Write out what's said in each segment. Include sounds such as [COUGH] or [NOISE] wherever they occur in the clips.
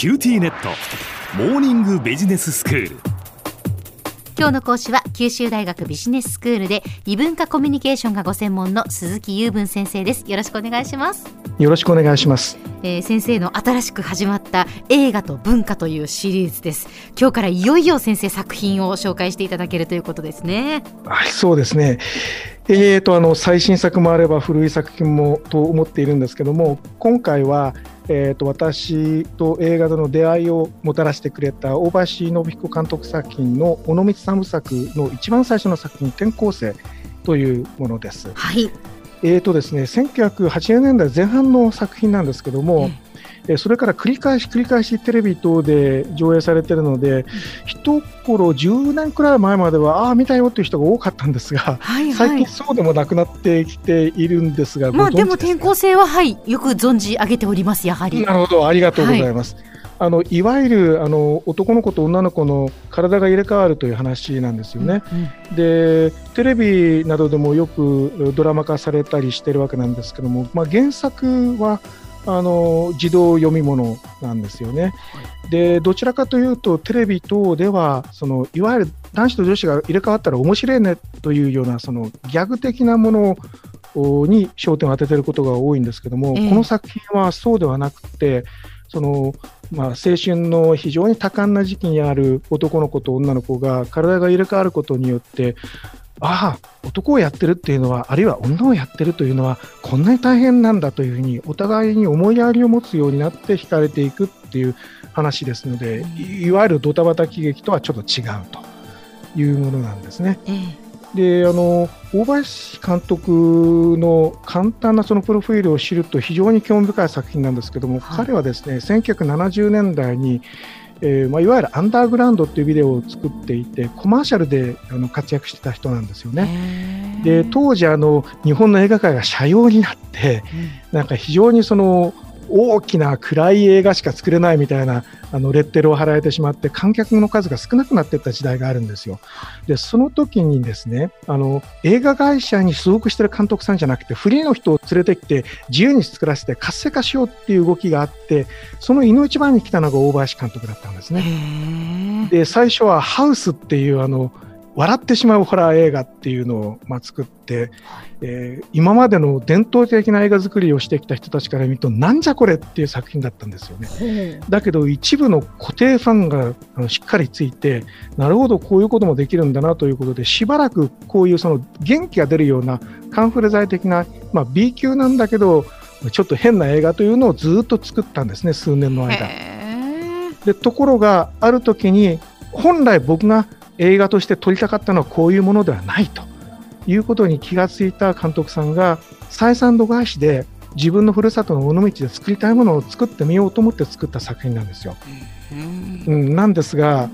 QTnet。モーニングビジネススクール。今日の講師は九州大学ビジネススクールで異文化コミュニケーションがご専門の鈴木雄文先生です。よろしくお願いします。よろしくお願いします、えー、先生の新しく始まった映画と文化というシリーズです。今日からいよいよ先生作品を紹介していただけるということですね。はいそうですね。えーとあの最新作もあれば古い作品もと思っているんですけども今回は、えーと、私と映画との出会いをもたらしてくれた大橋信彦監督作品の尾道三部作の一番最初の作品「転校生」というものです。はいえーとですね、1980年代前半の作品なんですけども、えそれから繰り返し繰り返しテレビ等で上映されているので、一頃10年くらい前までは、ああ、見たよという人が多かったんですが、はいはい、最近そうでもなくなってきているんですが、まあ、でも転校生は、はい、よく存じ上げております、やはり。なるほど、ありがとうございます。はいあのいわゆるあの男の子と女の子の体が入れ替わるという話なんですよね。うん、でテレビなどでもよくドラマ化されたりしてるわけなんですけども、まあ、原作はあの児童読み物なんですよね。はい、でどちらかというとテレビ等ではそのいわゆる男子と女子が入れ替わったら面白いねというようなそのギャグ的なものに焦点を当てていることが多いんですけども、えー、この作品はそうではなくてそのまあ、青春の非常に多感な時期にある男の子と女の子が体が入れ替わることによってああ男をやってるっていうのはあるいは女をやってるというのはこんなに大変なんだというふうにお互いに思いやりを持つようになって惹かれていくっていう話ですのでいわゆるドタバタ喜劇とはちょっと違うというものなんですね。であの大林監督の簡単なそのプロフィールを知ると非常に興味深い作品なんですけども、はい、彼はですね1970年代に、えーまあ、いわゆるアンダーグラウンドっていうビデオを作っていてコマーシャルであの活躍してた人なんですよね。で当時あの日本の映画界が斜陽になって、うん、なんか非常にその大きな暗い映画しか作れないみたいなあのレッテルを貼られてしまって観客の数が少なくなっていった時代があるんですよ。でその時にですねあの映画会社に所属してる監督さんじゃなくてフリーの人を連れてきて自由に作らせて活性化しようっていう動きがあってその胃の一番に来たのが大林監督だったんですね。で最初は「ハウス」っていうあの笑ってしまうホラー映画っていうのを、まあ、作って、えー、今までの伝統的な映画作りをしてきた人たちから見るとなんじゃこれっていう作品だったんですよね。だけど一部の固定ファンがあのしっかりついてなるほどこういうこともできるんだなということでしばらくこういうその元気が出るようなカンフレ剤的な、まあ、B 級なんだけどちょっと変な映画というのをずっと作ったんですね数年の間。でところがある時に本来僕が映画として撮りたかったのはこういうものではないということに気がついた監督さんが採算度外視で自分のふるさとの尾道で作りたいものを作ってみようと思って作った作品なんですよ。うん、なんですが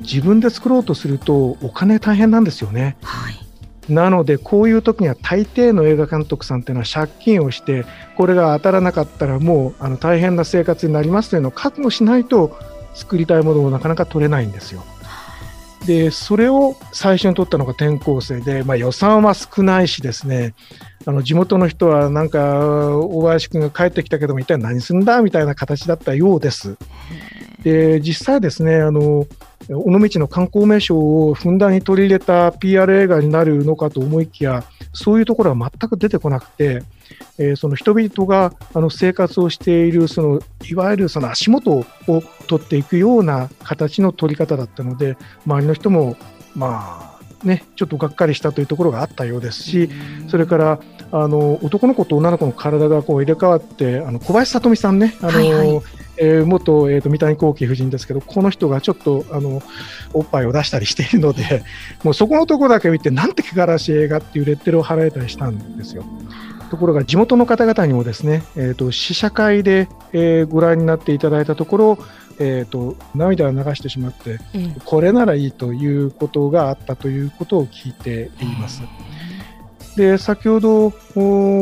自分で作ろうとするとお金大変なんですよね。はいなのでこういう時には大抵の映画監督さんっていうのは借金をしてこれが当たらなかったらもうあの大変な生活になりますというのを覚悟しないと作りたいものをなかなか取れないんですよ。でそれを最初に取ったのが転校生で、まあ、予算は少ないしですねあの地元の人はなんか大林君が帰ってきたけども一体何すんだみたいな形だったようです。で実際ですねあの尾道の観光名所をふんだんに取り入れた PR 映画になるのかと思いきやそういうところは全く出てこなくて、えー、その人々があの生活をしているそのいわゆるその足元を取っていくような形の取り方だったので周りの人もまあね、ちょっとがっかりしたというところがあったようですし、それからあの男の子と女の子の体がこう入れ替わってあの小林聡美さんね、あの、はいはいえー、元、えーと、三谷幸喜夫人ですけど、この人がちょっとあのおっぱいを出したりしているので、[LAUGHS] もうそこのところだけ見て、なんて汚らしい映画っていうレッテルを貼られたりしたんですよ。ところが地元の方々にもですね、えーと、試写会で、えー、ご覧になっていただいたところ、えーと、涙を流してしまって、うん、これならいいということがあったということを聞いています。で先ほど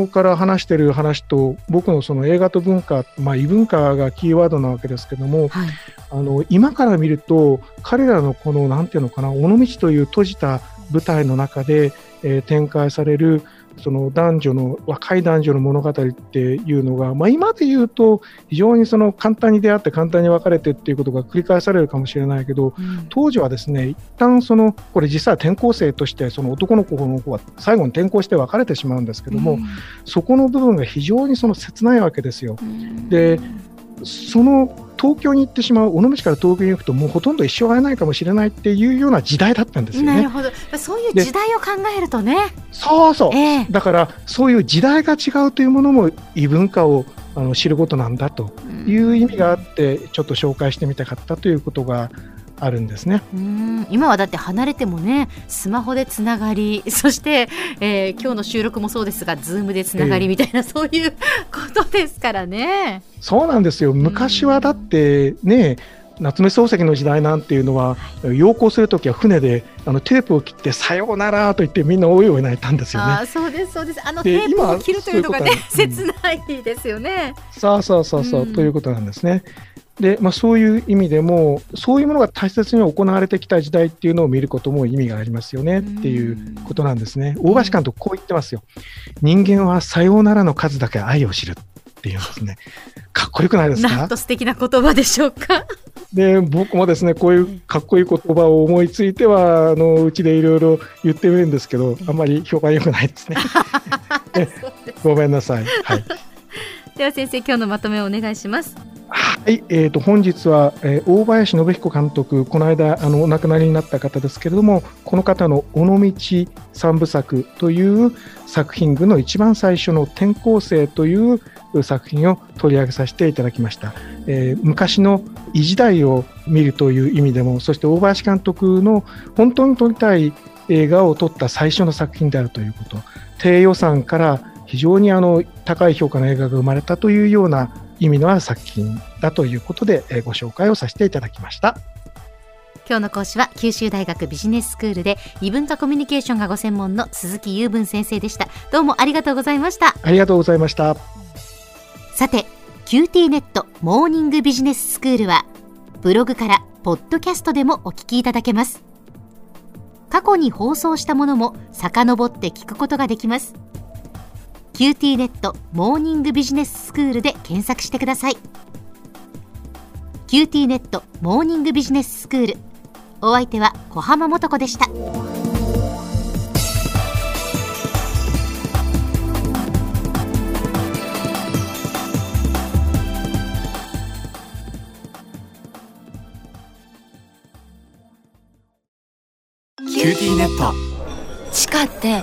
から話している話と僕のその映画と文化、まあ、異文化がキーワードなわけですけども、はい、あの今から見ると彼らのこのなんていうのかな尾道という閉じた舞台の中で、えー、展開されるその男女の若い男女の物語っていうのが、まあ、今で言うと非常にその簡単に出会って簡単に別れてっていうことが繰り返されるかもしれないけど、うん、当時はですね一旦そのこれ実は転校生としてその男の子の子は最後に転校して別れてしまうんですけども、うん、そこの部分が非常にその切ないわけですよ。でその東京に行ってしまう尾道から東京に行くともうほとんど一生会えないかもしれないっていうような時代だったんですよね。なるほど。そういう時代を考えるとね。そうそう、えー、だからそういう時代が違うというものも異文化をあの知ることなんだという意味があってちょっと紹介してみたかったということがあるんですね。うん。今はだって離れてもねスマホでつながり [LAUGHS] そして、えー、今日の収録もそうですがズームでつながりみたいな、えー、そういうことですからね。そうなんですよ。昔はだってね夏目漱石の時代なんていうのは、洋行するときは船であのテープを切ってさようならと言ってみんなおいおい泣いたんですよね。あそうですそうです。あのテープを切るというのがね切ないですよね。そうそうそうそう、うん、ということなんですね。で、まあ、そういう意味でもそういうものが大切に行われてきた時代っていうのを見ることも意味がありますよねっていうことなんですね。大橋監督こう言ってますよ。人間はさようならの数だけ愛を知るっていうんですね。[LAUGHS] かっこよくないですか？なんと素敵な言葉でしょうか？で僕もですねこういうかっこいい言葉を思いついてはあのうちでいろいろ言ってみるんですけどあんまり評判良くないですね。[LAUGHS] [LAUGHS] ごめんなさい。はい。では先生今日のまとめをお願いします。はい、えーと、本日は、えー、大林信彦監督、この間あのお亡くなりになった方ですけれども、この方の尾道三部作という作品群の一番最初の転校生という作品を取り上げさせていただきました。えー、昔の異時代を見るという意味でも、そして大林監督の本当に撮りたい映画を撮った最初の作品であるということ、低予算から非常にあの高い評価の映画が生まれたというような意味のある作品だということで、えご紹介をさせていただきました。今日の講師は九州大学ビジネススクールで異文化コミュニケーションがご専門の鈴木雄文先生でした。どうもありがとうございました。ありがとうございました。さて QT ネットモーニングビジネススクールはブログからポッドキャストでもお聞きいただけます。過去に放送したものも遡って聞くことができます QT ネットモーニングビジネススクールで検索してください。QT ネットモーニングビジネススクール。お相手は小浜もとこでした。 QTnet。地下って